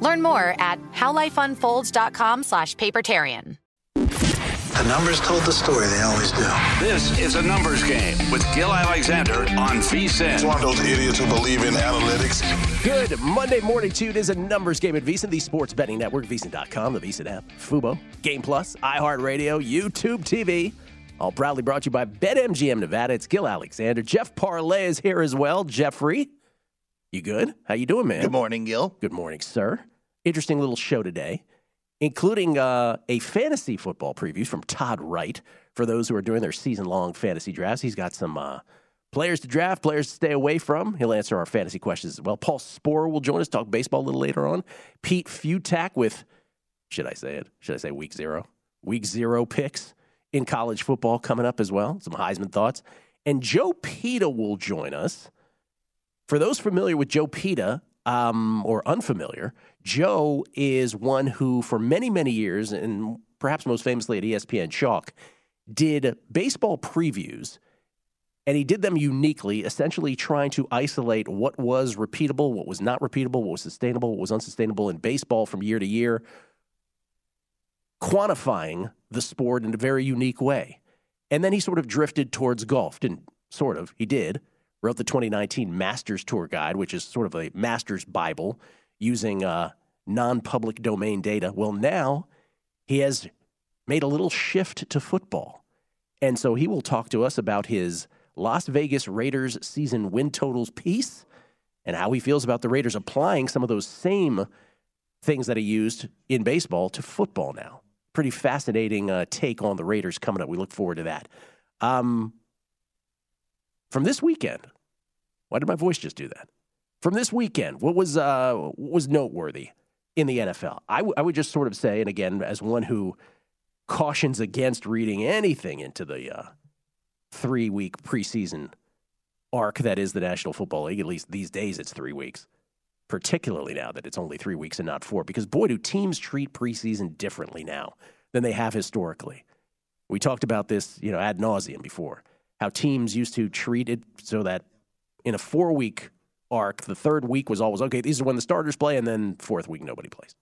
Learn more at howlifeunfolds.com slash papertarian. The numbers told the story, they always do. This is a numbers game with Gil Alexander on VSIN. It's one of those idiots who believe in analytics. Good Monday morning to you. It is a numbers game at VSIN, the sports betting network, VSIN.com, the VSIN app, Fubo, Game Plus, iHeartRadio, YouTube TV. All proudly brought to you by BetMGM Nevada. It's Gil Alexander. Jeff Parlay is here as well. Jeffrey, you good? How you doing, man? Good morning, Gil. Good morning, sir. Interesting little show today including uh, a fantasy football preview from Todd Wright for those who are doing their season long fantasy drafts. He's got some uh, players to draft, players to stay away from. He'll answer our fantasy questions as well. Paul Sporer will join us, talk baseball a little later on. Pete Fiutak with, should I say it? Should I say week zero? Week zero picks in college football coming up as well. Some Heisman thoughts. And Joe Peta will join us. For those familiar with Joe Peta, um, or unfamiliar, Joe is one who, for many, many years, and perhaps most famously at ESPN Chalk, did baseball previews. And he did them uniquely, essentially trying to isolate what was repeatable, what was not repeatable, what was sustainable, what was unsustainable in baseball from year to year, quantifying the sport in a very unique way. And then he sort of drifted towards golf. Didn't sort of, he did wrote the 2019 Masters Tour Guide, which is sort of a Masters Bible using uh, non public domain data. Well, now he has made a little shift to football. And so he will talk to us about his Las Vegas Raiders season win totals piece and how he feels about the Raiders applying some of those same things that he used in baseball to football now. Pretty fascinating uh, take on the Raiders coming up. We look forward to that. Um, from this weekend. Why did my voice just do that? From this weekend, what was uh, what was noteworthy in the NFL? I, w- I would just sort of say, and again, as one who cautions against reading anything into the uh, three week preseason arc that is the National Football League. At least these days, it's three weeks. Particularly now that it's only three weeks and not four, because boy, do teams treat preseason differently now than they have historically. We talked about this, you know, ad nauseum before how teams used to treat it so that in a four week arc, the third week was always okay, these are when the starters play, and then fourth week, nobody plays.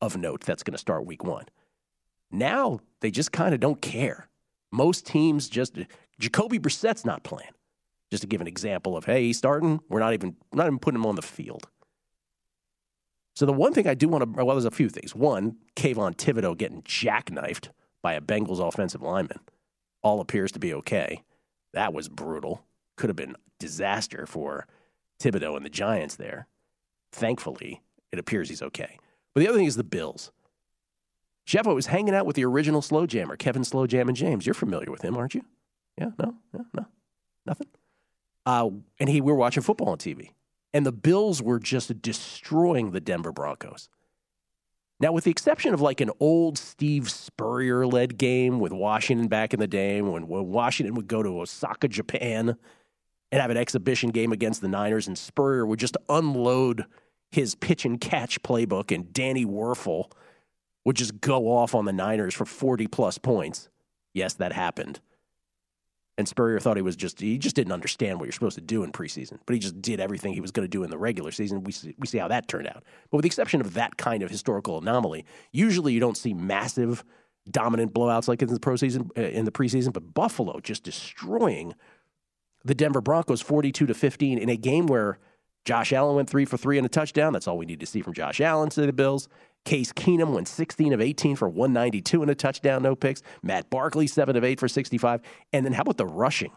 Of note, that's going to start week one. Now they just kind of don't care. Most teams just, Jacoby Brissett's not playing. Just to give an example of, hey, he's starting, we're not even, not even putting him on the field. So the one thing I do want to, well, there's a few things. One, Kayvon Thibodeaux getting jackknifed by a Bengals offensive lineman. All appears to be okay. That was brutal. Could have been disaster for Thibodeaux and the Giants there. Thankfully, it appears he's okay. But the other thing is the Bills. Jeff, I was hanging out with the original Slow Jammer, Kevin Slow Jam and James. You're familiar with him, aren't you? Yeah, no, no, no, nothing. Uh, and he, we were watching football on TV, and the Bills were just destroying the Denver Broncos. Now, with the exception of like an old Steve Spurrier led game with Washington back in the day, when, when Washington would go to Osaka, Japan, and have an exhibition game against the Niners, and Spurrier would just unload his pitch and catch playbook, and Danny Wuerffel would just go off on the Niners for 40 plus points. Yes, that happened. And Spurrier thought he was just, he just didn't understand what you're supposed to do in preseason, but he just did everything he was going to do in the regular season. We see, we see how that turned out. But with the exception of that kind of historical anomaly, usually you don't see massive, dominant blowouts like in the pro season, uh, in the preseason, but Buffalo just destroying the Denver Broncos 42 to 15 in a game where Josh Allen went three for three and a touchdown. That's all we need to see from Josh Allen to the Bills. Case Keenum went 16 of 18 for 192 and a touchdown, no picks. Matt Barkley, 7 of 8 for 65. And then how about the rushing?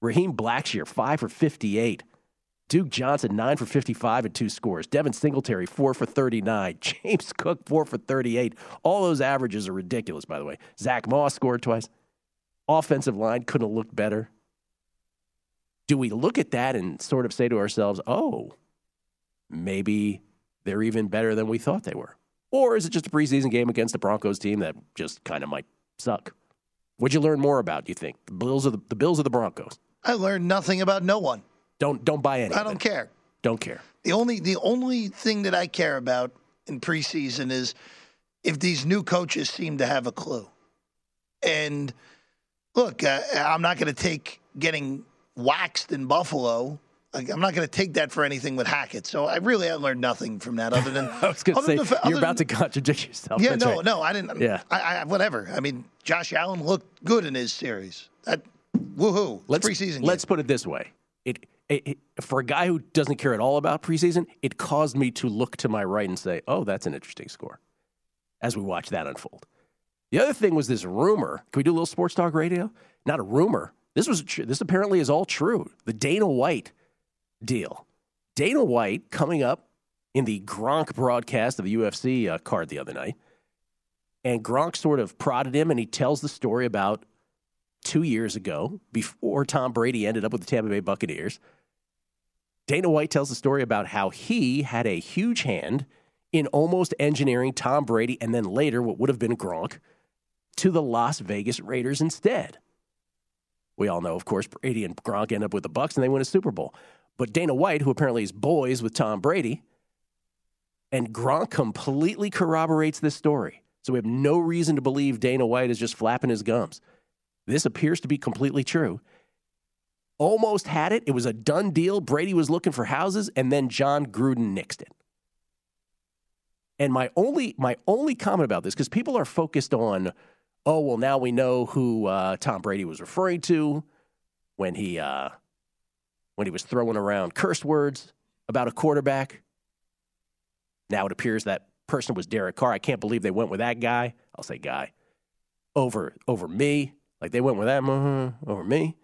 Raheem Blackshear, 5 for 58. Duke Johnson, 9 for 55 and two scores. Devin Singletary, 4 for 39. James Cook, 4 for 38. All those averages are ridiculous, by the way. Zack Moss scored twice. Offensive line couldn't have looked better. Do we look at that and sort of say to ourselves, oh, maybe they're even better than we thought they were? Or is it just a preseason game against the Broncos team that just kind of might suck? What'd you learn more about? Do you think the Bills of the, the Bills of the Broncos? I learned nothing about no one. Don't don't buy any. I don't care. Don't care. The only the only thing that I care about in preseason is if these new coaches seem to have a clue. And look, uh, I'm not going to take getting waxed in Buffalo I'm not going to take that for anything with Hackett. So I really I learned nothing from that other than I was going to say you're about than, to contradict yourself. Yeah, That's no, right. no, I didn't. Yeah, I, I, whatever. I mean, Josh Allen looked good in his series. That woohoo! Let's preseason. Let's game. put it this way: it, it, it, for a guy who doesn't care at all about preseason, it caused me to look to my right and say, "Oh, that's an interesting score." As we watch that unfold. The other thing was this rumor. Can we do a little sports talk radio? Not a rumor. This was this apparently is all true. The Dana White deal. Dana White coming up in the Gronk broadcast of the UFC uh, card the other night, and Gronk sort of prodded him, and he tells the story about two years ago, before Tom Brady ended up with the Tampa Bay Buccaneers. Dana White tells the story about how he had a huge hand in almost engineering Tom Brady and then later what would have been Gronk to the Las Vegas Raiders instead. We all know, of course, Brady and Gronk end up with the Bucks and they win a Super Bowl. But Dana White, who apparently is boys with Tom Brady, and Gronk completely corroborates this story. So we have no reason to believe Dana White is just flapping his gums. This appears to be completely true. Almost had it. It was a done deal. Brady was looking for houses, and then Jon Gruden nixed it. And my only my only comment about this, because people are focused on, oh well, now we know who uh, Tom Brady was referring to when he uh, when he was throwing around curse words about a quarterback. Now it appears that person was Derek Carr. I can't believe they went with that guy. I'll say guy over over me. Like they went with that uh, over me.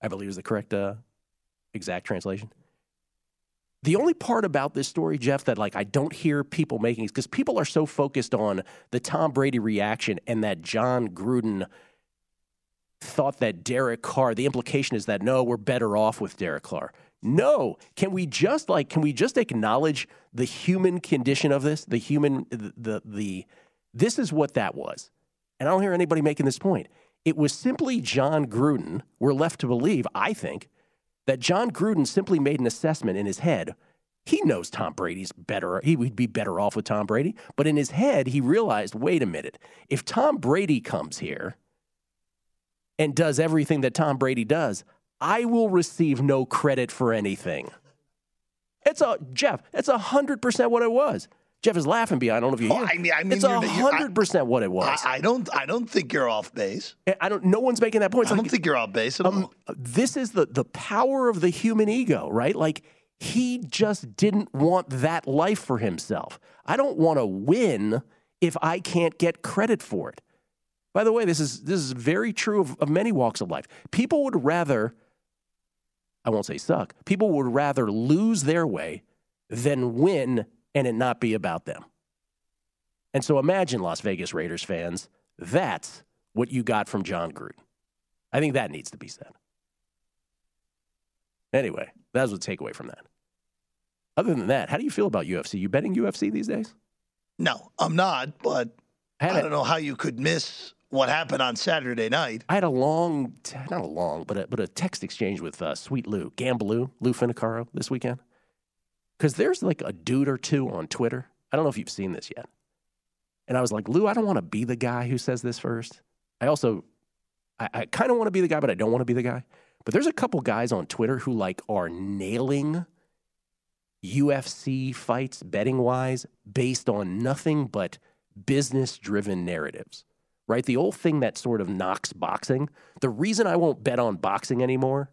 I believe is the correct uh, exact translation. The only part about this story, Jeff, that like I don't hear people making is because people are so focused on the Tom Brady reaction and that Jon Gruden thought that Derek Carr, the implication is that no, we're better off with Derek Carr. No, can we just like can we just acknowledge the human condition of this? The human the the, the this is what that was. And I don't hear anybody making this point. It was simply Jon Gruden. We're left to believe, I think, that Jon Gruden simply made an assessment in his head. He knows Tom Brady's better. He would be better off with Tom Brady. But in his head, he realized wait a minute. If Tom Brady comes here, and does everything that Tom Brady does, I will receive no credit for anything. It's a Jeff. It's a hundred percent what it was. Jeff is laughing behind. I don't know if you hear. Oh, I mean, I mean, it's a hundred percent what it was. I, I, don't. I don't think you're off base. I don't. No one's making that point. It's I don't think you're off base at um, all. This is the the power of the human ego, right? Like he just didn't want that life for himself. I don't want to win if I can't get credit for it. By the way, this is this is very true of, of many walks of life. People would rather, I won't say suck, people would rather lose their way than win and it not be about them. And so imagine Las Vegas Raiders fans, that's what you got from Jon Gruden. I think that needs to be said. Anyway, that's what take away from that. Other than that, how do you feel about UFC? You betting UFC these days? No, I'm not, but I, I don't know how you could miss what happened on Saturday night. I had a long, not a long, but a, but a text exchange with uh, Sweet Lou, Gambaloo, Lou Finocchiaro this weekend. Because there's like a dude or two on Twitter. I don't know if you've seen this yet. And I was like, Lou, I don't want to be the guy who says this first. I also, I, I kind of want to be the guy, but I don't want to be the guy. But there's a couple guys on Twitter who like are nailing UFC fights betting wise based on nothing but business driven narratives right? The old thing that sort of knocks boxing. The reason I won't bet on boxing anymore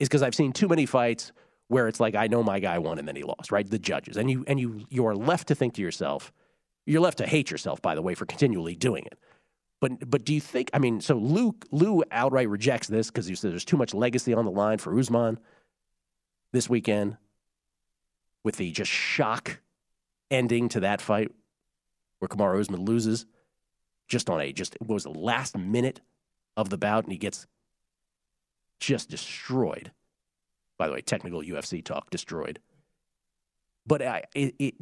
is because I've seen too many fights where it's like I know my guy won and then he lost, right? The judges, and you and you you are left to think to yourself, you're left to hate yourself, by the way, for continually doing it. But but do you think? I mean, so Luke Lou outright rejects this because he says there's too much legacy on the line for Usman this weekend with the just shock ending to that fight where Kamaru Usman loses just on a just what was the last minute of the bout, and he gets just destroyed. By the way, technical UFC talk, destroyed. But I, it, it,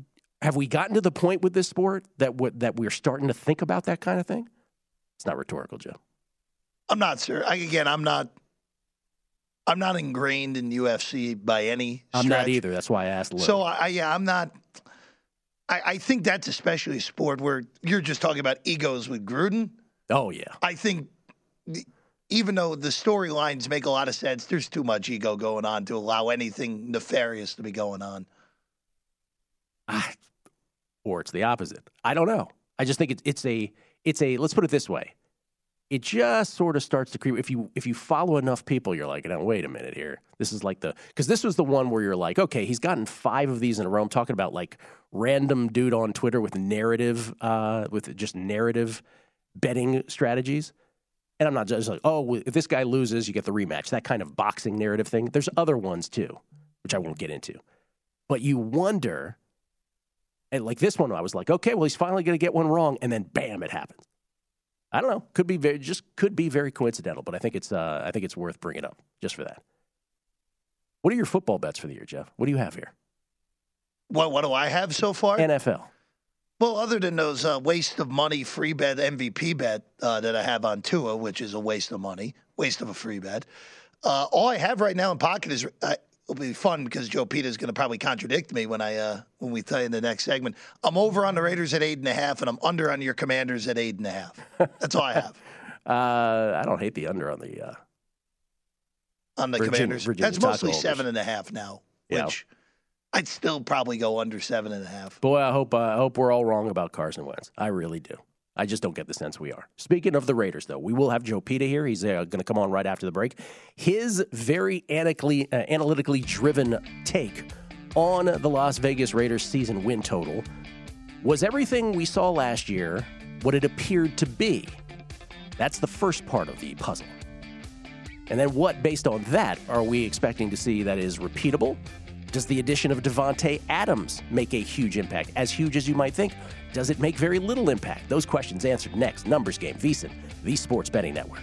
have we gotten to the point with this sport that what that we're starting to think about that kind of thing? It's not rhetorical, Joe. I'm not sir. I, again, I'm not. I'm not ingrained in UFC by any. Stretch. I'm not either. That's why I asked. Lou. So I, yeah, I'm not. I, I think that's especially a sport where you're just talking about egos with Gruden. Oh yeah. I think even though the storylines make a lot of sense, there's too much ego going on to allow anything nefarious to be going on. Ah, or it's the opposite. I don't know. I just think it's it's a it's a let's put it this way it just sort of starts to creep. If you if you follow enough people, you're like, now wait a minute here. This is like the because this was the one where you're like, okay, he's gotten five of these in a row. I'm talking about like random dude on Twitter with narrative, uh, with just narrative betting strategies. And I'm not just like, oh, if this guy loses, you get the rematch. That kind of boxing narrative thing. There's other ones too, which I won't get into. But you wonder, and like this one, I was like, okay, well, he's finally going to get one wrong, and then bam, it happens. I don't know. Could be very just could be very coincidental, but I think it's uh, I think it's worth bringing up just for that. What are your football bets for the year, Jeff? What do you have here? What What do I have so far? NFL. Well, other than those uh, waste of money free bet MVP bet uh, that I have on Tua, which is a waste of money, waste of a free bet. Uh, all I have right now in pocket is uh, it'll be fun because Joe Peta is going to probably contradict me when I uh, when we tell you in the next segment. I'm over on the Raiders at eight and a half, and I'm under on your Commanders at eight and a half. That's all I have. uh, I don't hate the under on the uh, on the Virginia, Commanders. Virginia That's mostly holders. seven and a half now, Yeah. which I'd still probably go under seven and a half. Boy, I hope uh, I hope we're all wrong about Carson Wentz. I really do. I just don't get the sense we are. Speaking of the Raiders, though, we will have Joe Peta here. He's uh, going to come on right after the break. His very analytically, uh, analytically driven take on the Las Vegas Raiders season win total was everything we saw last year what it appeared to be. That's the first part of the puzzle. And then what, based on that, are we expecting to see that is repeatable? Does the addition of Davante Adams make a huge impact? As huge as you might think? Does it make very little impact? Those questions answered next. Numbers Game, VSiN, the Sports Betting Network.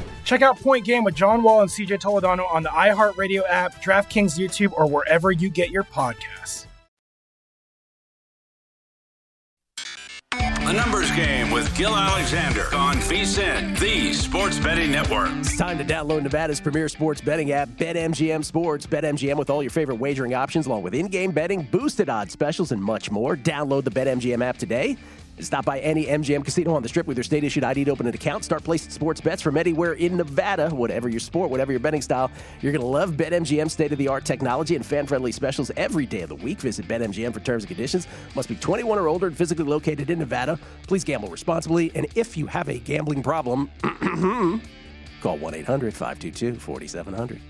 Check out Point Game with John Wall and CJ Toledano on the iHeartRadio app, DraftKings YouTube, or wherever you get your podcasts. A numbers game with Gil Alexander on VSIN, the Sports Betting Network. It's time to download Nevada's premier sports betting app, BetMGM Sports. BetMGM with all your favorite wagering options, along with in game betting, boosted odds specials, and much more. Download the BetMGM app today Stop by any MGM casino on the strip with your state issued ID to open an account. Start placing sports bets from anywhere in Nevada. Whatever your sport, whatever your betting style, you're going to love BetMGM state of the art technology and fan friendly specials every day of the week. Visit BetMGM for terms and conditions. Must be 21 or older and physically located in Nevada. Please gamble responsibly. And if you have a gambling problem, call 1 800 522 4700.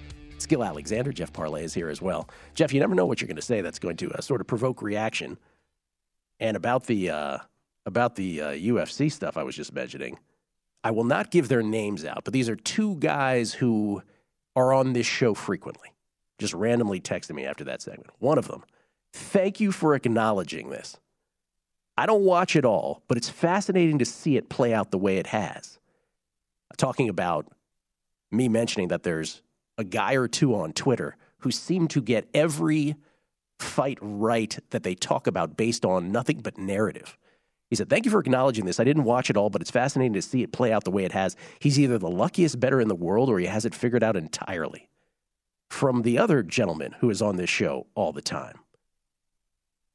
Gill Alexander, Jeff Parlay is here as well. Jeff, you never know what you're going to say that's going to uh, sort of provoke reaction. And about the uh, about the uh, UFC stuff I was just mentioning, I will not give their names out, but these are two guys who are on this show frequently. Just randomly texted me after that segment. One of them, thank you for acknowledging this. I don't watch it all, but it's fascinating to see it play out the way it has. Talking about me mentioning that there's a guy or two on Twitter who seem to get every fight right that they talk about based on nothing but narrative. He said, Thank you for acknowledging this. I didn't watch it all, but it's fascinating to see it play out the way it has. He's either the luckiest better in the world or he has it figured out entirely. From the other gentleman who is on this show all the time.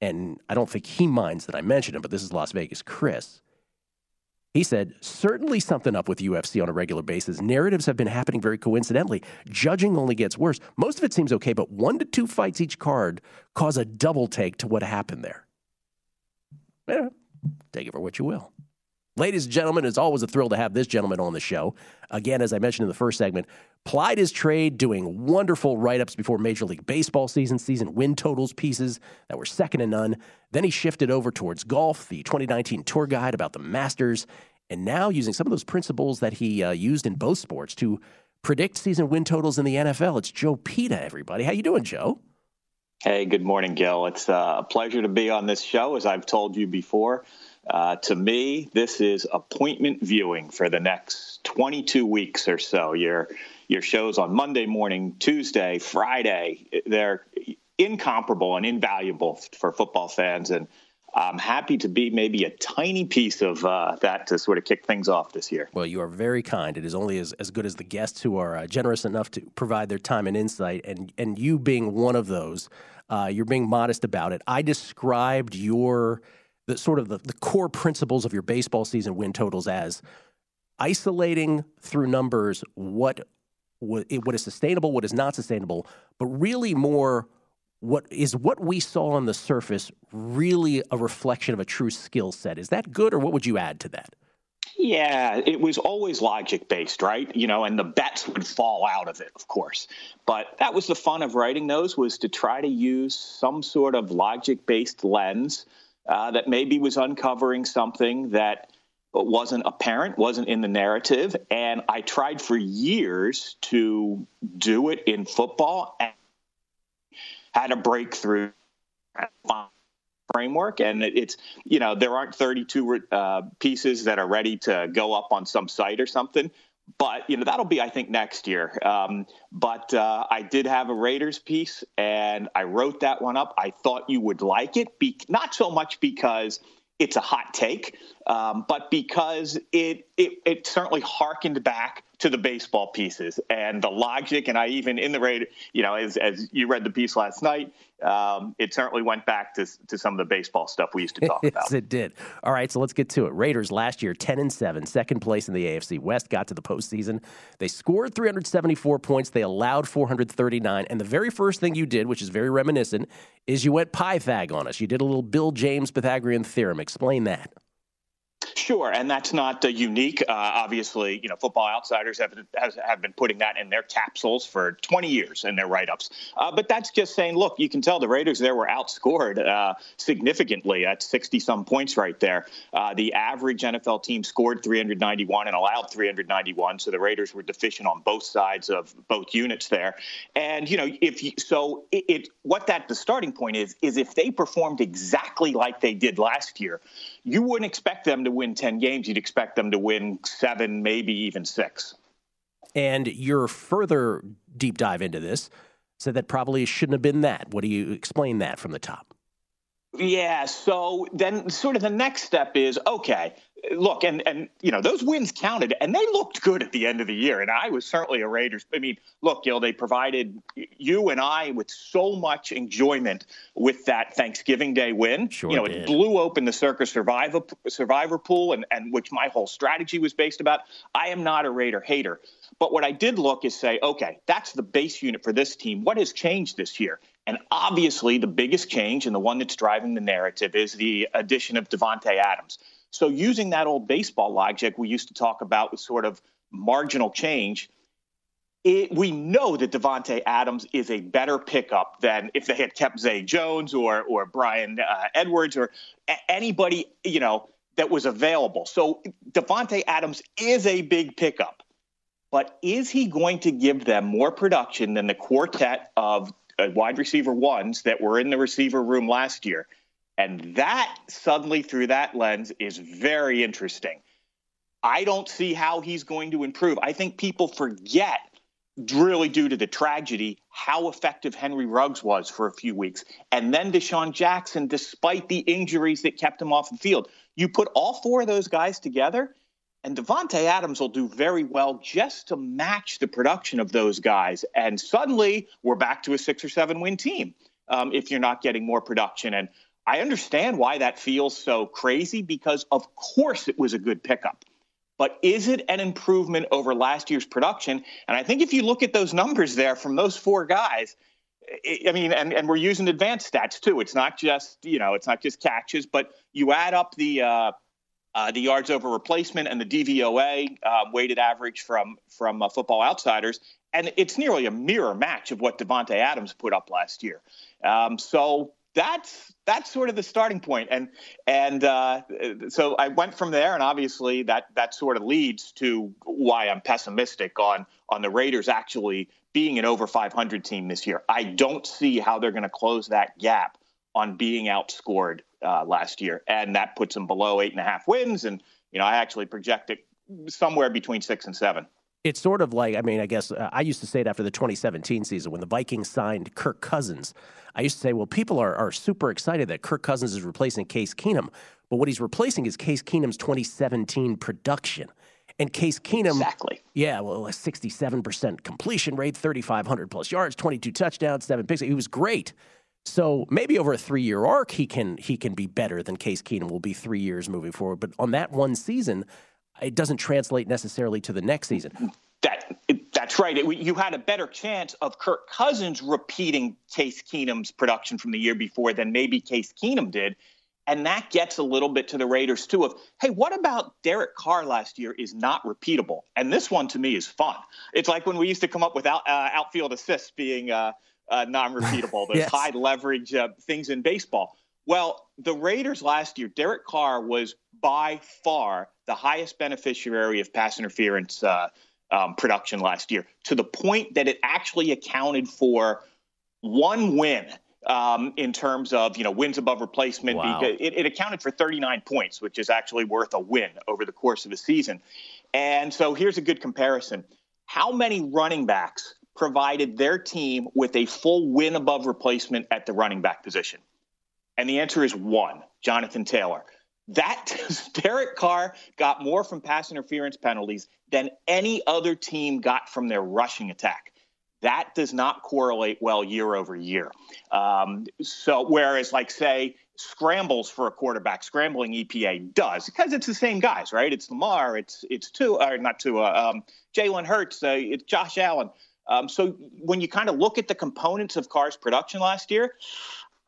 And I don't think he minds that I mentioned him, but this is Las Vegas Chris. He said, certainly something up with UFC on a regular basis. Narratives have been happening very coincidentally. Judging only gets worse. Most of it seems okay, but one to two fights each card cause a double take to what happened there. Yeah, Take it for what you will. Ladies and gentlemen, it's always a thrill to have this gentleman on the show. Again, as I mentioned in the first segment, plied his trade doing wonderful write ups before Major League Baseball season, season win totals pieces that were second to none. Then he shifted over towards golf, the 2019 tour guide about the Masters, and now using some of those principles that he uh, used in both sports to predict season win totals in the NFL. It's Joe Peta, everybody. How you doing, Joe? Hey, good morning, Gil. It's uh, a pleasure to be on this show, as I've told you before. Uh, to me, this is appointment viewing for the next 22 weeks or so. Your your shows on Monday morning, Tuesday, Friday, they're incomparable and invaluable for football fans. And I'm happy to be maybe a tiny piece of uh, that to sort of kick things off this year. Well, you are very kind. It is only as, as good as the guests who are uh, generous enough to provide their time and insight. And, and you being one of those, uh, you're being modest about it. I described your the sort of the, the core principles of your baseball season win totals as isolating through numbers what what is sustainable, what is not sustainable, but really more what is what we saw on the surface really a reflection of a true skill set. Is that good, or what would you add to that? Yeah, it was always logic based, right? You know, and the bets would fall out of it, of course. But that was the fun of writing those was to try to use some sort of logic based lens uh, that maybe was uncovering something that wasn't apparent, wasn't in the narrative. And I tried for years to do it in football had a breakthrough framework and it's you know there aren't 32 uh, pieces that are ready to go up on some site or something but you know that'll be I think next year. Um, but uh, I did have a Raiders piece, and I wrote that one up. I thought you would like it, be- not so much because it's a hot take, um, but because it, it it certainly harkened back to the baseball pieces and the logic. And I even in the raid, you know, as as you read the piece last night, um, it certainly went back to to some of the baseball stuff we used to talk about. yes, it did. All right, so let's get to it. Raiders last year, ten and seven, second place in the AFC West, got to the postseason. They scored 374 points. They allowed 439. And the very first thing you did, which is very reminiscent, is you went Pythag on us. You did a little Bill James Pythagorean theorem. Explain that. Sure, and that's not uh, unique. Uh, obviously, you know, Football Outsiders have, has, have been putting that in their capsules for 20 years in their write-ups. Uh, but that's just saying, look, you can tell the Raiders there were outscored uh, significantly at 60-some points right there. Uh, the average NFL team scored 391 and allowed 391, so the Raiders were deficient on both sides of both units there. And you know, if you, so, it, it what that the starting point is is if they performed exactly like they did last year, you wouldn't expect them to win 10 games. You'd expect them to win seven, maybe even six. And your further deep dive into this said that probably shouldn't have been that. What do you explain that from the top? Yeah. So then, sort of the next step is okay look, and and you know those wins counted, and they looked good at the end of the year. And I was certainly a Raiders. I mean, look, Gil, they provided you and I with so much enjoyment with that Thanksgiving Day win. Sure you know, did. it blew open the Circa Survivor Survivor pool, and and which my whole strategy was based about. I am not a Raider hater, but what I did look is say, okay, that's the base unit for this team. What has changed this year? And obviously, the biggest change and the one that's driving the narrative is the addition of Davante Adams. So using that old baseball logic we used to talk about with sort of marginal change, it, we know that Davante Adams is a better pickup than if they had kept Zay Jones or or Bryan uh, Edwards or a- anybody you know that was available. So Davante Adams is a big pickup, but is he going to give them more production than the quartet of uh, wide receiver ones that were in the receiver room last year? And that suddenly, through that lens, is very interesting. I don't see how he's going to improve. I think people forget, really due to the tragedy, how effective Henry Ruggs was for a few weeks. And then DeSean Jackson, despite the injuries that kept him off the field. You put all four of those guys together, and Davante Adams will do very well just to match the production of those guys. And suddenly, we're back to a six or seven win team um, if you're not getting more production. And I understand why that feels so crazy because, of course, it was a good pickup. But is it an improvement over last year's production? And I think if you look at those numbers there from those four guys, I mean, and, and we're using advanced stats too. It's not just you know, it's not just catches, but you add up the uh, uh, the yards over replacement and the DVOA uh, weighted average from from uh, Football Outsiders, and it's nearly a mirror match of what Davante Adams put up last year. Um, so that's that's sort of the starting point and and uh, so I went from there and obviously that that sort of leads to why I'm pessimistic on on the Raiders actually being an over 500 team this year. I don't see how they're going to close that gap on being outscored uh, last year, and that puts them below eight and a half wins. And you know I actually project it somewhere between six and seven it's sort of like I mean, I guess uh, I used to say it after the 2017 season when the Vikings signed Kirk Cousins. I used to say, well, people are, are super excited that Kirk Cousins is replacing Case Keenum, but what he's replacing is Case Keenum's 2017 production. And Case Keenum, exactly, yeah, well, a 67% completion rate, 3,500 plus yards, 22 touchdowns, seven picks. He was great. So maybe over a three-year arc, he can he can be better than Case Keenum will be three years moving forward. But on that one season, it doesn't translate necessarily to the next season. That that's right. It, you had a better chance of Kirk Cousins repeating Case Keenum's production from the year before than maybe Case Keenum did. And that gets a little bit to the Raiders too of, hey, what about Derek Carr last year is not repeatable? And this one to me is fun. It's like when we used to come up with out, uh, outfield assists being uh, uh, non-repeatable, those Yes. high leverage uh, things in baseball. Well, the Raiders last year, Derek Carr was by far the highest beneficiary of pass interference uh, um, production last year, to the point that it actually accounted for one win um, in terms of you know wins above replacement. Wow. Because it, it accounted for 39 points, which is actually worth a win over the course of a season. And so here's a good comparison: how many running backs provided their team with a full win above replacement at the running back position? And the answer is one, Jonathan Taylor. That Derek Carr got more from pass interference penalties than any other team got from their rushing attack. That does not correlate well year over year. Um, so, whereas, like, say, scrambles for a quarterback, scrambling EPA does because it's the same guys, right? It's Lamar, it's it's Tua, or not Tua, uh, um, Jalen Hurts, uh, it's Josh Allen. Um, so when you kind of look at the components of Carr's production last year,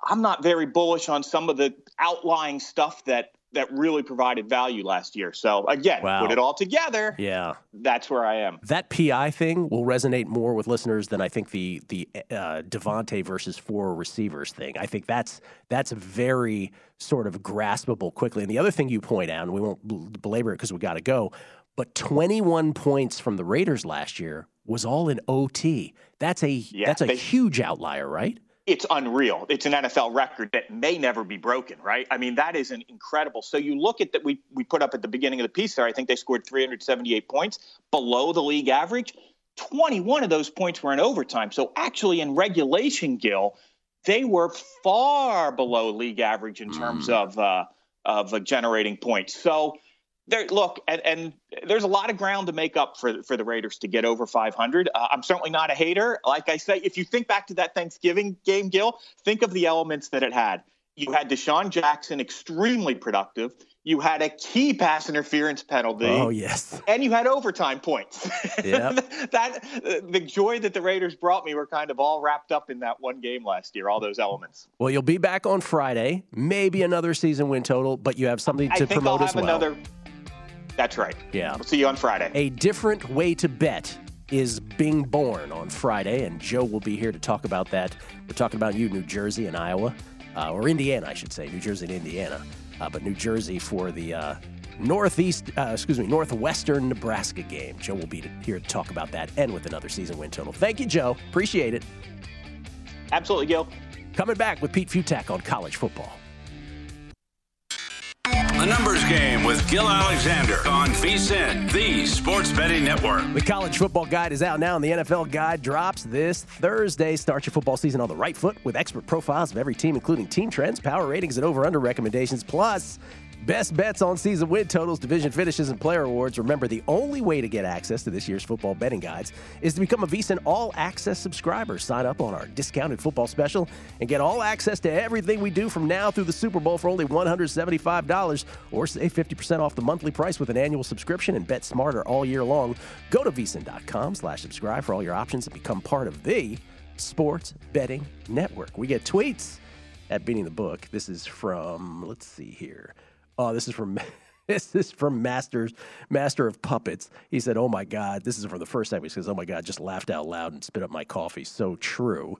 I'm not very bullish on some of the outlying stuff that that really provided value last year. So again, Wow. put it all together. Yeah. That's where I am. That PI thing will resonate more with listeners than I think the the uh, Davante versus four receivers thing. I think that's that's very sort of graspable quickly. And the other thing you point out, and we won't belabor it because we got to go, but 21 points from the Raiders last year was all in OT. That's a that's a they- huge outlier, right? It's unreal. It's an NFL record that may never be broken, right? I mean, that is an incredible. So you look at that we we put up at the beginning of the piece there. I think they scored 378 points below the league average. 21 of those points were in overtime. So actually, in regulation, Gil, they were far below league average in terms of uh, of uh, generating points. So there, look, and, and there's a lot of ground to make up for for the Raiders to get over 500. Uh, I'm certainly not a hater. Like I say, if you think back to that Thanksgiving game, Gil, think of the elements that it had. You had DeSean Jackson, extremely productive. You had a key pass interference penalty. Oh yes. And you had overtime points. Yep. that the joy that the Raiders brought me were kind of all wrapped up in that one game last year. All those elements. Well, you'll be back on Friday. Maybe another season win total, but you have something to I think promote I'll as have well. another. That's right. Yeah. We'll see you on Friday. A different way to bet is being born on Friday, and Joe will be here to talk about that. We're talking about you, New Jersey and Iowa, uh, or Indiana, I should say, New Jersey and Indiana, uh, but New Jersey for the uh, northeast, uh, excuse me, northwestern Nebraska game. Joe will be here to talk about that and with another season win total. Thank you, Joe. Appreciate it. Absolutely, Gil. Coming back with Pete Fiutak on college football. The numbers game with Gil Alexander on VSIN, the sports betting network. The college football guide is out now, and the NFL guide drops this Thursday. Start your football season on the right foot with expert profiles of every team, including team trends, power ratings, and over under recommendations, plus best bets on season win totals, division finishes, and player awards. Remember, the only way to get access to this year's football betting guides is to become a VSIN All Access subscriber. Sign up on our discounted football special and get all access to everything we do from now through the Super Bowl for only $175 or save 50% off the monthly price with an annual subscription and bet smarter all year long. Go to vsin.com slash subscribe for all your options and become part of the Sports Betting Network. We get tweets at Beating the Book. This is from, let's see here. Oh, this is from this is from Masters Master of Puppets. He said, "Oh my God, this is from the first time." He says, "Oh my God," just laughed out loud and spit up my coffee. So true.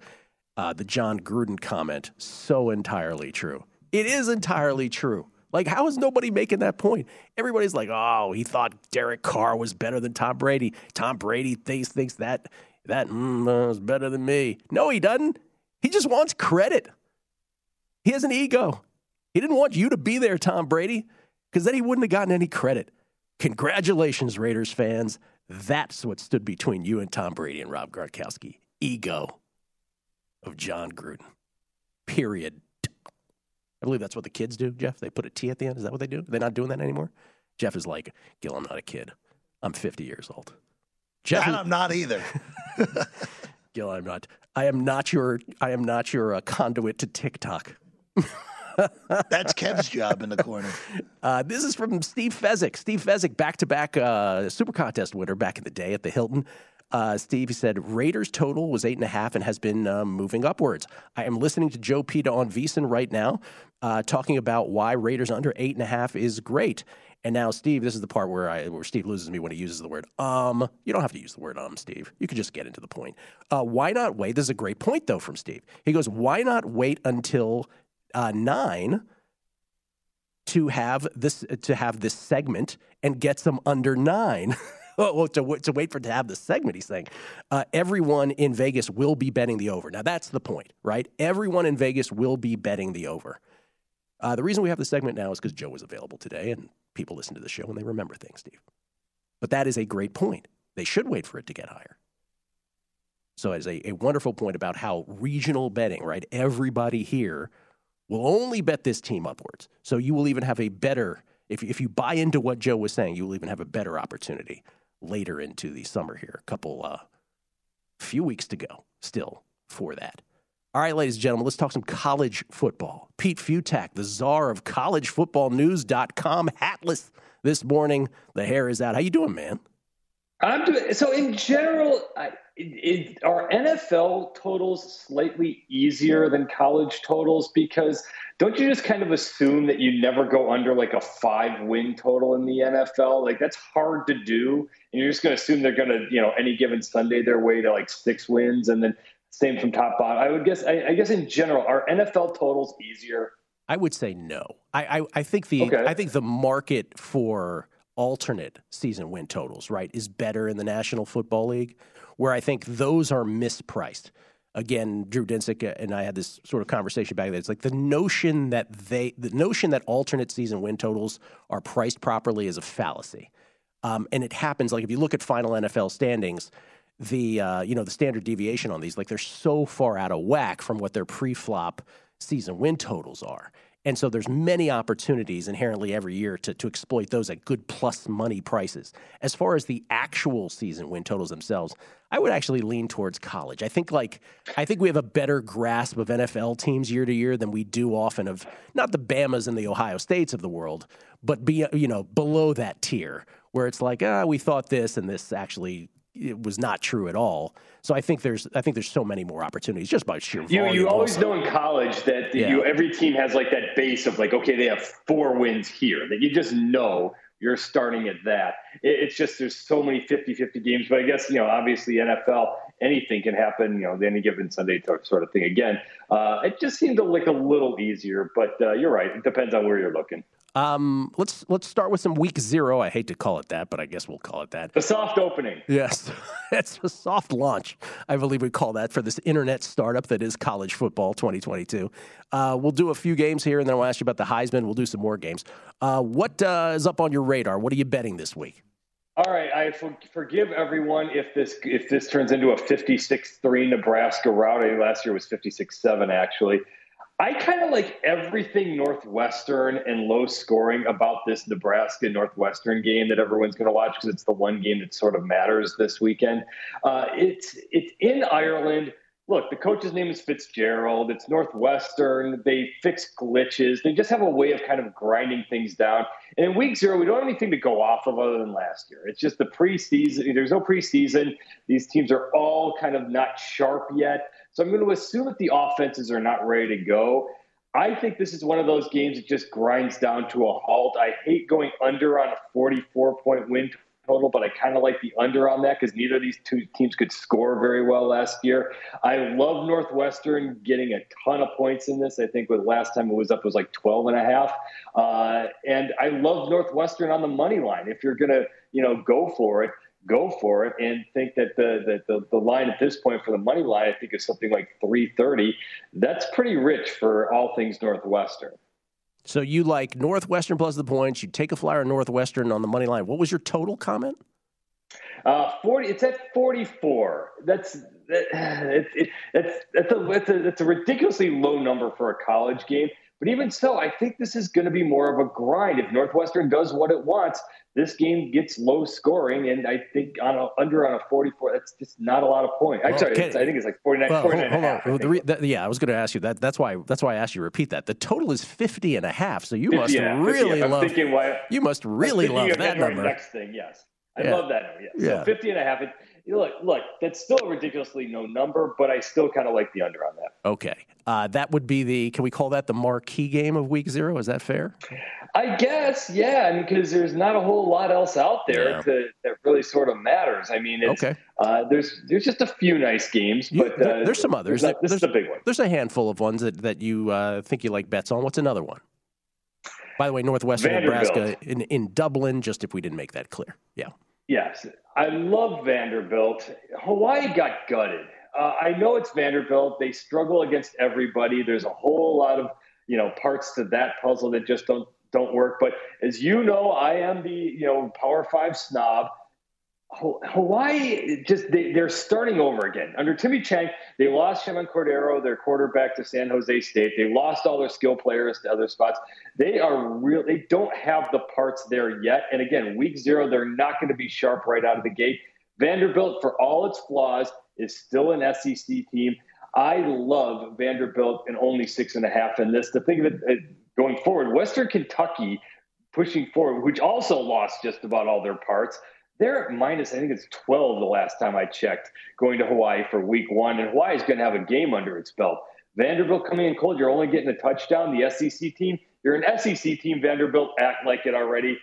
Uh, the Jon Gruden comment, so entirely true. It is entirely true. Like, how is nobody making that point? Everybody's like, "Oh, he thought Derek Carr was better than Tom Brady. Tom Brady thinks thinks that that mm, uh, is better than me." No, he doesn't. He just wants credit. He has an ego. He didn't want you to be there, Tom Brady, because then he wouldn't have gotten any credit. Congratulations, Raiders fans. That's what stood between you and Tom Brady and Rob Gronkowski. Ego of Jon Gruden. Period. I believe that's what the kids do, Jeff. They put a T at the end. Is that what they do? They're not doing that anymore? Jeff is like, Gil, I'm not a kid. I'm 50 years old. Jeff, And I'm not either. Gil, I'm not. I am not your. I am not your uh, conduit to TikTok. That's Kev's job in the corner. Uh, this is from Steve Fezzik. Steve Fezzik, back to back Super Contest winner back in the day at the Hilton. Uh, Steve, said Raiders total was eight and a half and has been uh, moving upwards. I am listening to Joe Peta on VSiN right now, uh, talking about why Raiders under eight and a half is great. And now, Steve, this is the part where I where Steve loses me when he uses the word um. You don't have to use the word um, Steve. You can just get into the point. Uh, why not wait? This is a great point though from Steve. He goes, why not wait until uh, nine? to have this to have this segment and get some under nine. well, to, to wait for to have the segment, he's saying uh, everyone in Vegas will be betting the over. Now that's the point, right? Everyone in Vegas will be betting the over. Uh, the reason we have the segment now is because Joe was available today, and people listen to the show and they remember things, Steve. But that is a great point. They should wait for it to get higher. So, it's a, a wonderful point about how regional betting, right? Everybody here will only bet this team upwards. So, you will even have a better, if, if you buy into what Joe was saying, you will even have a better opportunity later into the summer here. A couple, uh, few weeks to go still for that. All right, ladies and gentlemen, let's talk some college football. Pete Fiutak, the czar of collegefootballnews.com, hatless this morning. The hair is out. How you doing, man? I'm doing so. In general, I, it, are NFL totals slightly easier than college totals? Because don't you just kind of assume that you never go under like a five win total in the NFL? Like that's hard to do, and you're just going to assume they're going to, you know, any given Sunday their way to like six wins, and then same from top bottom. I would guess. I, I guess in general, are NFL totals easier? I would say no. I I, I think the okay. I think the market for alternate season win totals right is better in the National Football League, where I think those are mispriced. Again, Drew Dinsick and I had this sort of conversation back then. It's like the notion that they, the notion that alternate season win totals are priced properly is a fallacy. Um, and it happens like if you look at final NFL standings, the uh, you know the standard deviation on these like they're so far out of whack from what their pre-flop season win totals are. And so there's many opportunities inherently every year to, to exploit those at good plus money prices. As far as the actual season win totals themselves, I would actually lean towards college. I think like I think we have a better grasp of NFL teams year to year than we do often of not the Bamas and the Ohio States of the world, but be you know below that tier where it's like ah we thought this and this actually it was not true at all. So I think there's I think there's so many more opportunities just by sheer volume. You, you always also. know in college that yeah. you every team has like that base of like okay they have four wins here that you just know you're starting at that. It, it's just there's so many 50-50 games, but I guess you know obviously NFL anything can happen. You know any given Sunday sort of thing. Again, uh, it just seemed to look a little easier, but uh, you're right. It depends on where you're looking. Um, let's let's start with some week zero. I hate to call it that, but I guess we'll call it that. The soft opening. Yes, it's a soft launch. I believe we call that for this internet startup that is college football 2022. Uh, we'll do a few games here, and then we'll ask you about the Heisman. We'll do some more games. Uh, what uh, is up on your radar? What are you betting this week? All right, I forgive everyone if this if this turns into a 56-3 Nebraska rout. Last year was 56-7 actually. I kind of like everything Northwestern and low scoring about this Nebraska Northwestern game that everyone's going to watch because it's the one game that sort of matters this weekend. Uh, it's it's in Ireland. Look, the coach's name is Fitzgerald. It's Northwestern. They fix glitches. They just have a way of kind of grinding things down. And in week zero, we don't have anything to go off of other than last year. It's just the preseason. There's no preseason. These teams are all kind of not sharp yet. So I'm going to assume that the offenses are not ready to go. I think this is one of those games that just grinds down to a halt. I hate going under on a 44 point win total, but I kind of like the under on that because neither of these two teams could score very well last year. I love Northwestern getting a ton of points in this. I think with last time it was up it was like 12 and a half. Uh, and I love Northwestern on the money line. If you're going to, you know, go for it, go for it and think that the, the, the, the, line at this point for the money line, I think is something like 330. That's pretty rich for all things Northwestern. So you like Northwestern plus the points. You take a flyer on Northwestern on the money line. What was your total comment? Uh, 40. It's at 44. That's that, it, it, that's that's a, that's a that's a ridiculously low number for a college game. But even so, I think this is going to be more of a grind. If Northwestern does what it wants, this game gets low scoring, and I think on a, under on a 44, that's just not a lot of points. I'm well, sorry, I think it's like 49, well, 49 hold, hold on. Re, yeah, I was going to ask you that. That's why. That's why I asked you to repeat that. The total is 50 and a half. So you must really love. Why, you must really love that number. Next thing, yes, I yeah. love that number. Yes. Yeah. So 50 and a half. It, look, look, that's still a ridiculously no number, but I still kind of like the under on that. Okay, uh, that would be the. Can we call that the marquee game of Week Zero? Is that fair? I guess, yeah, I mean, because there's not a whole lot else out there yeah. to, that really sort of matters. I mean, okay. Uh, there's there's just a few nice games, but there, uh, there's some others. Not, this there's, is a big one. There's a handful of ones that that you uh, think you like bets on. What's another one? By the way, Northwestern Nebraska in, in Dublin. Just if we didn't make that clear, yeah. Yes, I love Vanderbilt. Hawaii got gutted. Uh, I know it's Vanderbilt. They struggle against everybody. There's a whole lot of you know parts to that puzzle that just don't don't work. But as you know, I am the you know Power Five snob. Hawaii just they, are starting over again under Timmy Chang. They lost Chevan Cordeiro, their quarterback, to San Jose State. They lost all their skill players to other spots. They are real. They don't have the parts there yet. And again, week zero, they're not going to be sharp right out of the gate. Vanderbilt, for all its flaws, is still an SEC team. I love Vanderbilt and only six and a half in this. To think of it uh, going forward, Western Kentucky pushing forward, which also lost just about all their parts. They're at minus, I think it's 12 the last time I checked, going to Hawaii for week one. And Hawaii is going to have a game under its belt. Vanderbilt coming in cold. You're only getting a touchdown. The SEC team, you're an SEC team. Vanderbilt act like it already.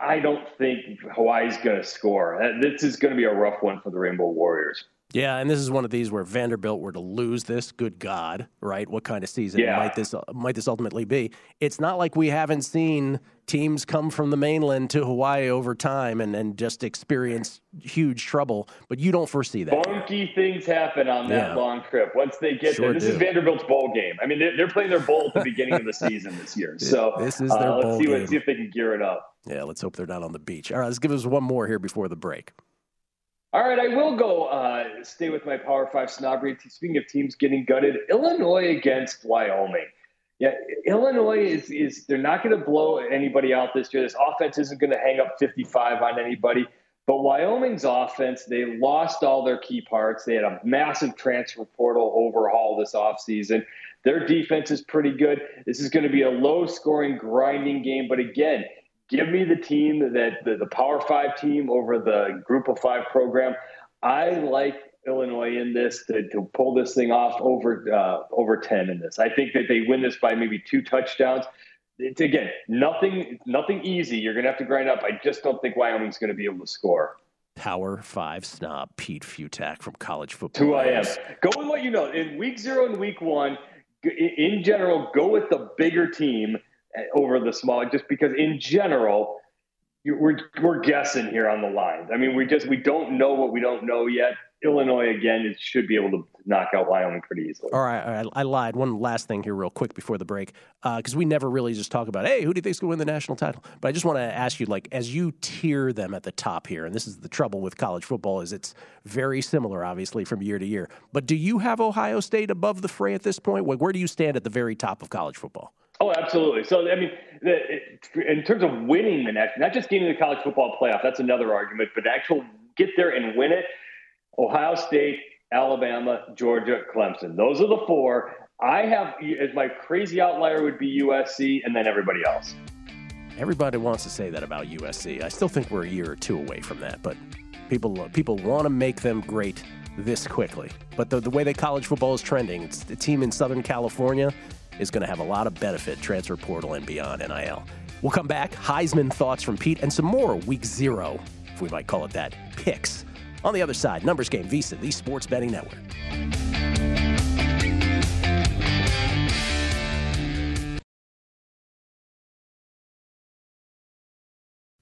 I don't think Hawaii's going to score. Uh, this is going to be a rough one for the Rainbow Warriors. Yeah, and this is one of these where Vanderbilt were to lose this. Good God, right? What kind of season yeah. might this might this ultimately be? It's not like we haven't seen teams come from the mainland to Hawaii over time and, and just experience huge trouble, but you don't foresee that. Funky things happen on that yeah. long trip. Once they get sure there, this do. is Vanderbilt's bowl game. I mean, they're, they're, playing their bowl at the beginning of the season this year. So this is their uh, let's see, what, see if they can gear it up. Yeah, let's hope they're not on the beach. All right, let's give us one more here before the break. All right, I will go uh, stay with my Power Five snobbery. Speaking of teams getting gutted, Illinois against Wyoming. Yeah, Illinois is is they're not going to blow anybody out this year. This offense isn't going to hang up 55 on anybody. But Wyoming's offense, they lost all their key parts. They had a massive transfer portal overhaul this offseason. Their defense is pretty good. This is going to be a low scoring, grinding game. But again, give me the team that the, the Power Five team over the Group of Five program. I like Illinois in this to, to pull this thing off over uh, over ten in this. I think that they win this by maybe two touchdowns. It's again nothing nothing easy. You're going to have to grind up. I just don't think Wyoming's going to be able to score. Power Five snob Pete Fiutak from college football. Who I am. Go with what you know. In week zero and week one, in general, go with the bigger team over the small, just because in general, we're we're guessing here on the lines. I mean, we just we don't know what we don't know yet. Illinois again, it should be able to knock out Wyoming pretty easily. All right, all right. I lied. One last thing here, real quick, before the break, because uh, we never really just talk about, hey, who do you think's going to win the national title? But I just want to ask you, like, as you tier them at the top here, and this is the trouble with college football, is it's very similar, obviously, from year to year. But do you have Ohio State above the fray at this point? Where do you stand at the very top of college football? Oh, absolutely. So, I mean, the, in terms of winning the next, not just getting the college football playoff, that's another argument, but actual get there and win it. Ohio State, Alabama, Georgia, Clemson. Those are the four. I have as my crazy outlier would be USC, and then everybody else. Everybody wants to say that about USC. I still think we're a year or two away from that, but people people want to make them great this quickly. But the, the way that college football is trending, it's the team in Southern California is going to have a lot of benefit, transfer portal and beyond NIL. We'll come back, Heisman thoughts from Pete, and some more week zero, if we might call it that, picks. On the other side, Numbers Game, VSIN, the Sports Betting Network.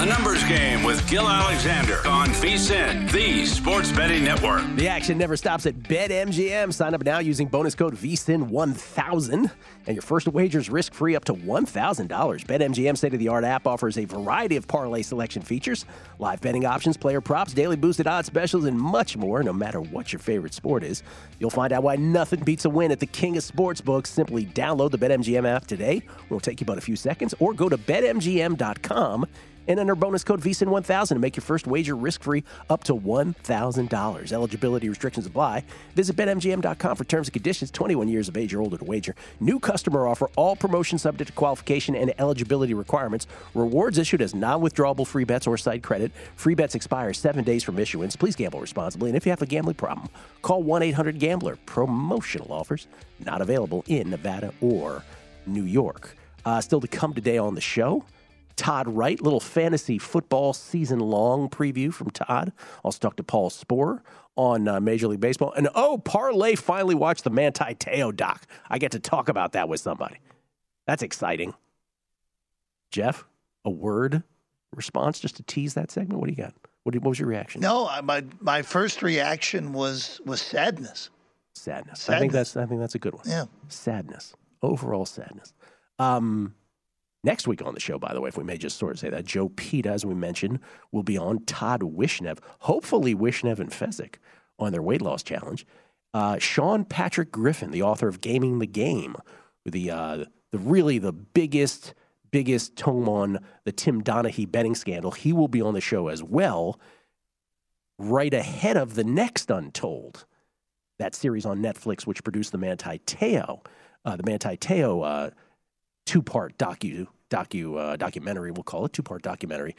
A numbers game with Gill Alexander on VSIN, the sports betting network. The action never stops at BetMGM. Sign up now using bonus code VSIN1000 and your first wager is risk free up to $1,000. BetMGM state of the art app offers a variety of parlay selection features, live betting options, player props, daily boosted odds specials, and much more, no matter what your favorite sport is. You'll find out why nothing beats a win at the king of sportsbooks. Simply download the BetMGM app today. It will take you but a few seconds, or go to BetMGM.com and enter bonus code VSIN1000 to make your first wager risk-free up to $1,000. Eligibility restrictions apply. Visit BetMGM.com for terms and conditions. 21 years of age or older to wager. New customer offer. All promotions subject to qualification and eligibility requirements. Rewards issued as non-withdrawable free bets or site credit. Free bets expire seven days from issuance. Please gamble responsibly. And if you have a gambling problem, call 1-800-GAMBLER. Promotional offers not available in Nevada or New York. Uh, still to come today on the show. Todd Wright, little fantasy football season long preview from Todd. Also talk to Paul Sporer on uh, Major League Baseball. And oh, Parlay finally watched the Manti Te'o doc. I get to talk about that with somebody. That's exciting. Jeff, a word response just to tease that segment? What do you got? What, do- what was your reaction? No, my my first reaction was was sadness. Sadness. I think that's I think that's a good one. Yeah. Sadness. Overall sadness. Um, next week on the show, by the way, if we may just sort of say that, Joe Peta, as we mentioned, will be on Todd Wishnev. Hopefully, Wishnev and Fezzik on their weight loss challenge. Uh, Sean Patrick Griffin, the author of Gaming the Game, the uh, the really the biggest biggest tome on the Tim Donaghy betting scandal. He will be on the show as well, right ahead of the next Untold that series on Netflix, which produced the Manti Te'o, uh, the Manti Te'o uh, two-part docu docu uh, documentary. We'll call it two-part documentary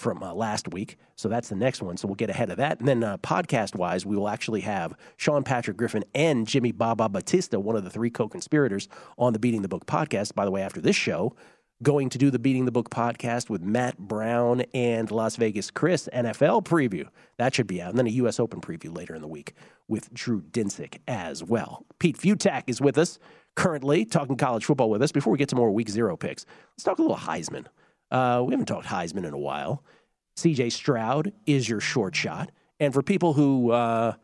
from uh, last week. So that's the next one. So we'll get ahead of that. And then uh, podcast-wise, we will actually have Sean Patrick Griffin and Jimmy Baba Battista, one of the three co-conspirators, on the Beating the Book podcast. By the way, after this show. Going to do the Beating the Book podcast with Matt Brown and Las Vegas Chris NFL preview. That should be out. And then a U.S. Open preview later in the week with Drew Dinsick as well. Pete Fiutak is with us currently, talking college football with us. Before we get to more week zero picks, let's talk a little Heisman. Uh, we haven't talked Heisman in a while. CJ Stroud is your short shot. And for people who uh,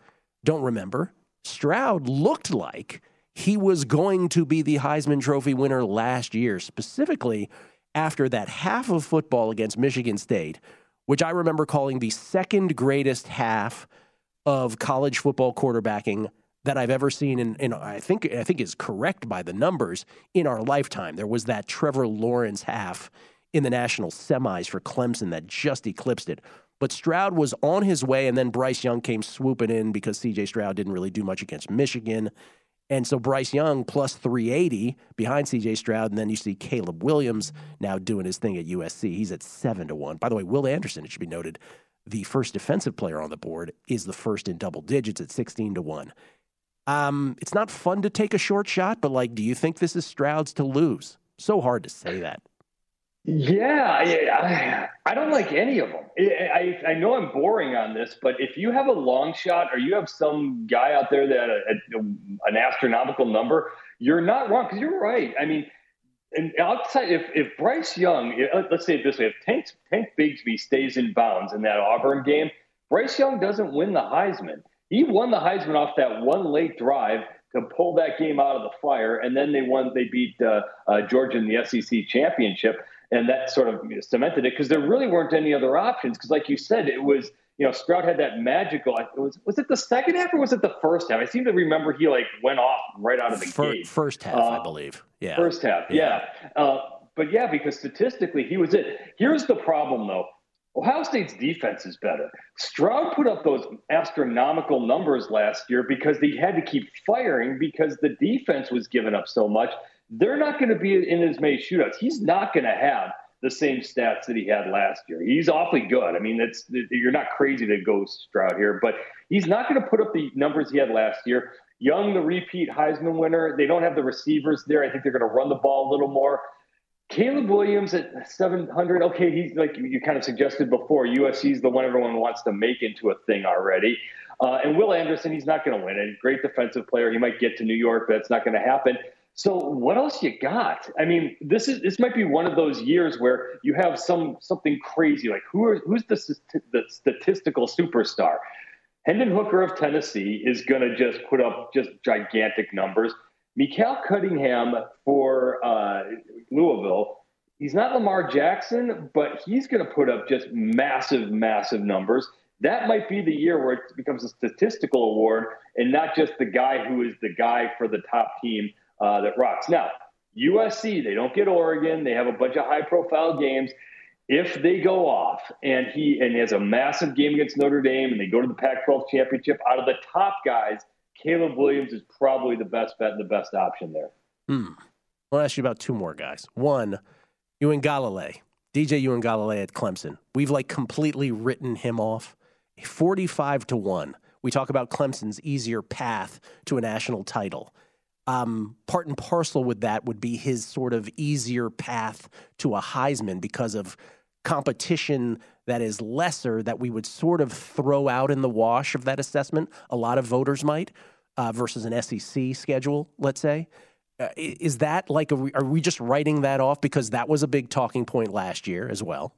don't remember, Stroud looked like he was going to be the Heisman Trophy winner last year, specifically after that half of football against Michigan State, which I remember calling the second greatest half of college football quarterbacking that I've ever seen in, in I think I think is correct by the numbers in our lifetime. There was that Trevor Lawrence half in the national semis for Clemson that just eclipsed it. But Stroud was on his way, and then Bryce Young came swooping in because CJ Stroud didn't really do much against Michigan. And so Bryce Young plus 380 behind CJ Stroud. And then you see Caleb Williams now doing his thing at USC. He's at 7 to 1. By the way, Will Anderson, it should be noted, the first defensive player on the board, is the first in double digits at 16 to 1. Um, it's not fun to take a short shot, but like, do you think this is Stroud's to lose? So hard to say that. Yeah, I, I, don't like any of them. I, I, know I'm boring on this, but if you have a long shot or you have some guy out there that uh, a, a, um, an astronomical number, you're not wrong because you're right. I mean, and outside, if, if Bryce Young, uh, let's say it this way, if Tank, Tank Bigsby stays in bounds in that Auburn game, Bryce Young doesn't win the Heisman. He won the Heisman off that one late drive to pull that game out of the fire, and then they won. They beat uh, uh, Georgia in the SEC championship and that sort of cemented it because there really weren't any other options. Because, like you said, it was you know Stroud had that magical. It was was it the second half or was it the first half? I seem to remember he like went off right out of the first, gate. First half, uh, I believe. Yeah, first half. Yeah, yeah. Uh, but yeah, because statistically he was it. Here's the problem though. Ohio State's defense is better. Stroud put up those astronomical numbers last year because they had to keep firing because the defense was giving up so much. They're not going to be in as many shootouts. He's not going to have the same stats that he had last year. He's awfully good. I mean, you're not crazy to go Stroud here, but he's not going to put up the numbers he had last year. Young, the repeat Heisman winner. They don't have the receivers there. I think they're going to run the ball a little more. Caleb Williams at 700. Okay, he's like you kind of suggested before. USC is the one everyone wants to make into a thing already. Uh, and Will Anderson, he's not going to win it. Great defensive player. He might get to New York, but that's not going to happen. So what else you got? I mean, this is this might be one of those years where you have some something crazy like who are who's the, the statistical superstar? Hendon Hooker of Tennessee is going to just put up just gigantic numbers. Malik Cunningham for uh, Louisville, he's not Lamar Jackson, but he's going to put up just massive, massive numbers. That might be the year where it becomes a statistical award and not just the guy who is the guy for the top team uh, that rocks. Now, USC, they don't get Oregon. They have a bunch of high profile games. If they go off and he and he has a massive game against Notre Dame and they go to the Pac 12 championship, out of the top guys, Caleb Williams is probably the best bet and the best option there. Hmm. I'll ask you about two more guys. One, Uiagalelei, DJ Uiagalelei at Clemson. We've like completely written him off. 45 to 1. We talk about Clemson's easier path to a national title um, part and parcel with that would be his sort of easier path to a Heisman because of competition that is lesser that we would sort of throw out in the wash of that assessment. A lot of voters might uh, versus an SEC schedule, let's say. Uh, is that like, are we, are we just writing that off because that was a big talking point last year as well?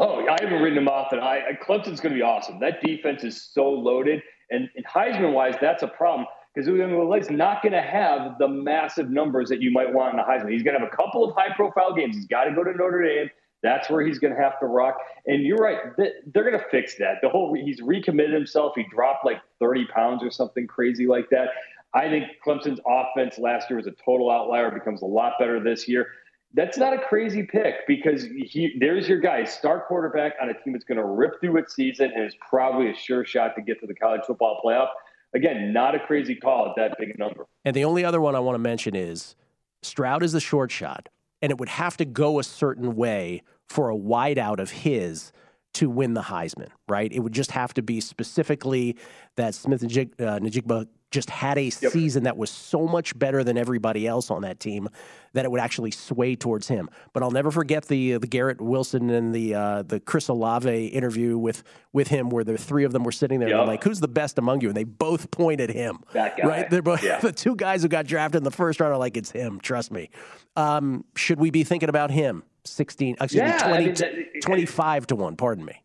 Oh, I haven't written them off. And I, Clemson's going to be awesome. That defense is so loaded. And, and Heisman wise, that's a problem because Uiagalelei's not going to have the massive numbers that you might want in a Heisman. He's going to have a couple of high profile games. He's got to go to Notre Dame. That's where he's going to have to rock. And you're right; they're going to fix that. The whole he's recommitted himself. He dropped like 30 pounds or something crazy like that. I think Clemson's offense last year was a total outlier. Becomes a lot better this year. That's not a crazy pick because he, there's your guy, star quarterback on a team that's going to rip through its season and is probably a sure shot to get to the college football playoff again, not a crazy call at that big number. And the only other one I want to mention is Stroud is the short shot, and it would have to go a certain way for a wideout of his to win the Heisman, right? It would just have to be specifically that Smith and uh, Njigba just had a yep. season that was so much better than everybody else on that team that it would actually sway towards him. But I'll never forget the the Garrett Wilson and the uh, the Chris Olave interview with with him, where the three of them were sitting there yep. and like, "Who's the best among you?" And they both pointed him. That guy, right? They're both yeah. the two guys who got drafted in the first round are like, "It's him." Trust me. Um, should we be thinking about him? Sixteen, excuse yeah, me, 20, I mean, that, 25 to one. Pardon me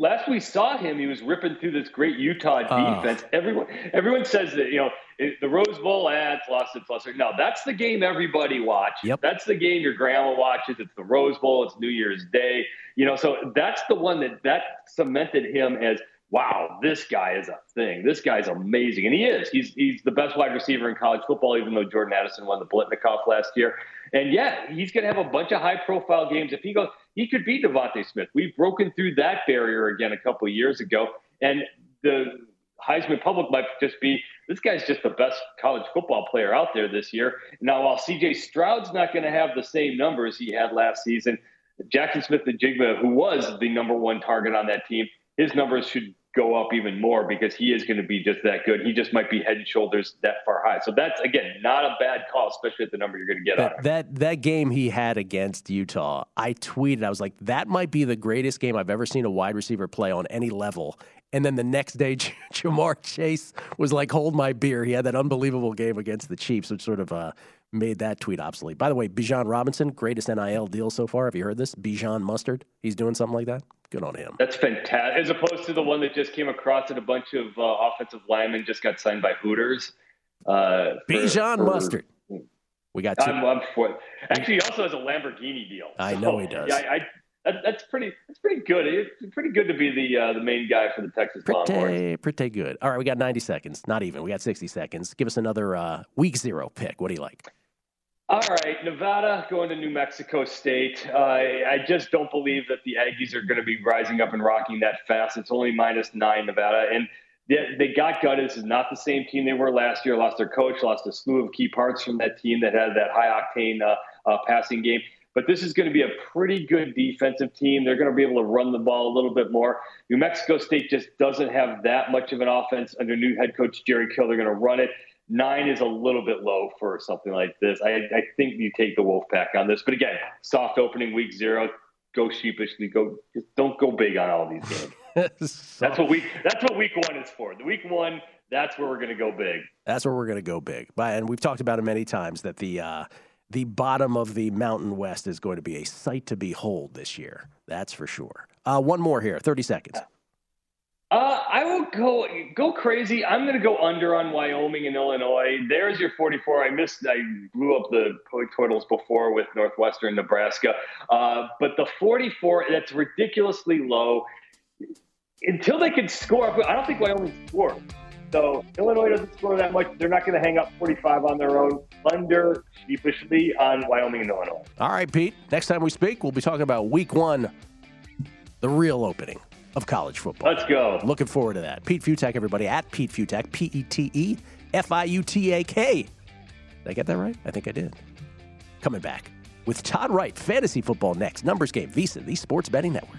last we saw him, he was ripping through this great Utah ah. defense. Everyone, everyone says that you know the Rose Bowl ads lost its luster. No, that's the game everybody watches. Yep. That's the game your grandma watches. It's the Rose Bowl. It's New Year's Day. You know, so that's the one that that cemented him as wow, this guy is a thing. This guy's amazing, and he is. He's he's the best wide receiver in college football, even though Jordan Addison won the Biletnikoff last year. And yeah, he's going to have a bunch of high profile games. If he goes, he could beat DeVonta Smith. We've broken through that barrier again a couple of years ago. And the Heisman public might just be this guy's just the best college football player out there this year. Now, while CJ Stroud's not going to have the same numbers he had last season, Jaxon Smith-Njigba, who was the number one target on that team, his numbers should go up even more because he is going to be just that good. He just might be head and shoulders that far high. So that's again not a bad call, especially at the number you're going to get that, on that that game he had against Utah, I tweeted, I was like, that might be the greatest game I've ever seen a wide receiver play on any level. And then the next day, Ja'Marr Chase was like, "Hold my beer." He had that unbelievable game against the Chiefs, which sort of uh, made that tweet obsolete. By the way, Bijan Robinson, greatest NIL deal so far. Have you heard this? Bijan Mustard, he's doing something like that. Good on him. That's fantastic. As opposed to the one that just came across that a bunch of uh, offensive linemen just got signed by Hooters. Uh, Bijan for, Mustard. We got 2 I'm, I'm. Actually, he also has a Lamborghini deal. I know he does. Yeah, I, I, that, that's pretty. That's pretty good. It's pretty good to be the uh, the main guy for the Texas Longhorns. Pretty, pretty good. All right, we got 90 seconds. Not even. We got 60 seconds. Give us another uh, week zero pick. What do you like? All right, Nevada going to New Mexico State. Uh, I just don't believe that the Aggies are going to be rising up and rocking that fast. It's only minus nine Nevada, and they, they got gutted. This is not the same team they were last year. Lost their coach, lost a slew of key parts from that team that had that high octane uh, uh, passing game. But this is going to be a pretty good defensive team. They're going to be able to run the ball a little bit more. New Mexico State just doesn't have that much of an offense under new head coach Jerry Kill. They're going to run it. Nine is a little bit low for something like this. I, I think you take the Wolfpack on this. But again, soft opening week zero. Go sheepishly. Go. Just don't go big on all these games. that's what week. That's what week one is for. The week one. That's where we're going to go big. That's where we're going to go big. But, and we've talked about it many times that the uh, the bottom of the Mountain West is going to be a sight to behold this year. That's for sure. Uh, one more here, 30 seconds. Uh, I will go go crazy. I'm going to go under on Wyoming and Illinois. There's your 44. I missed. I blew up the totals before with Northwestern, Nebraska. Uh, but the 44 that's ridiculously low. Until they can score, I don't think Wyoming scores. So Illinois doesn't score that much. They're not going to hang up 45 on their own. Under sheepishly on Wyoming and Illinois. All right, Pete. Next time we speak, we'll be talking about Week One, the real opening of college football. Let's go. Looking forward to that. Pete Fiutak, everybody, at Pete Fiutak, P E T E F I U T A K. Did I get that right? I think I did. Coming back with Todd Wright, fantasy football next. Numbers game, VSIN, the Sports Betting Network.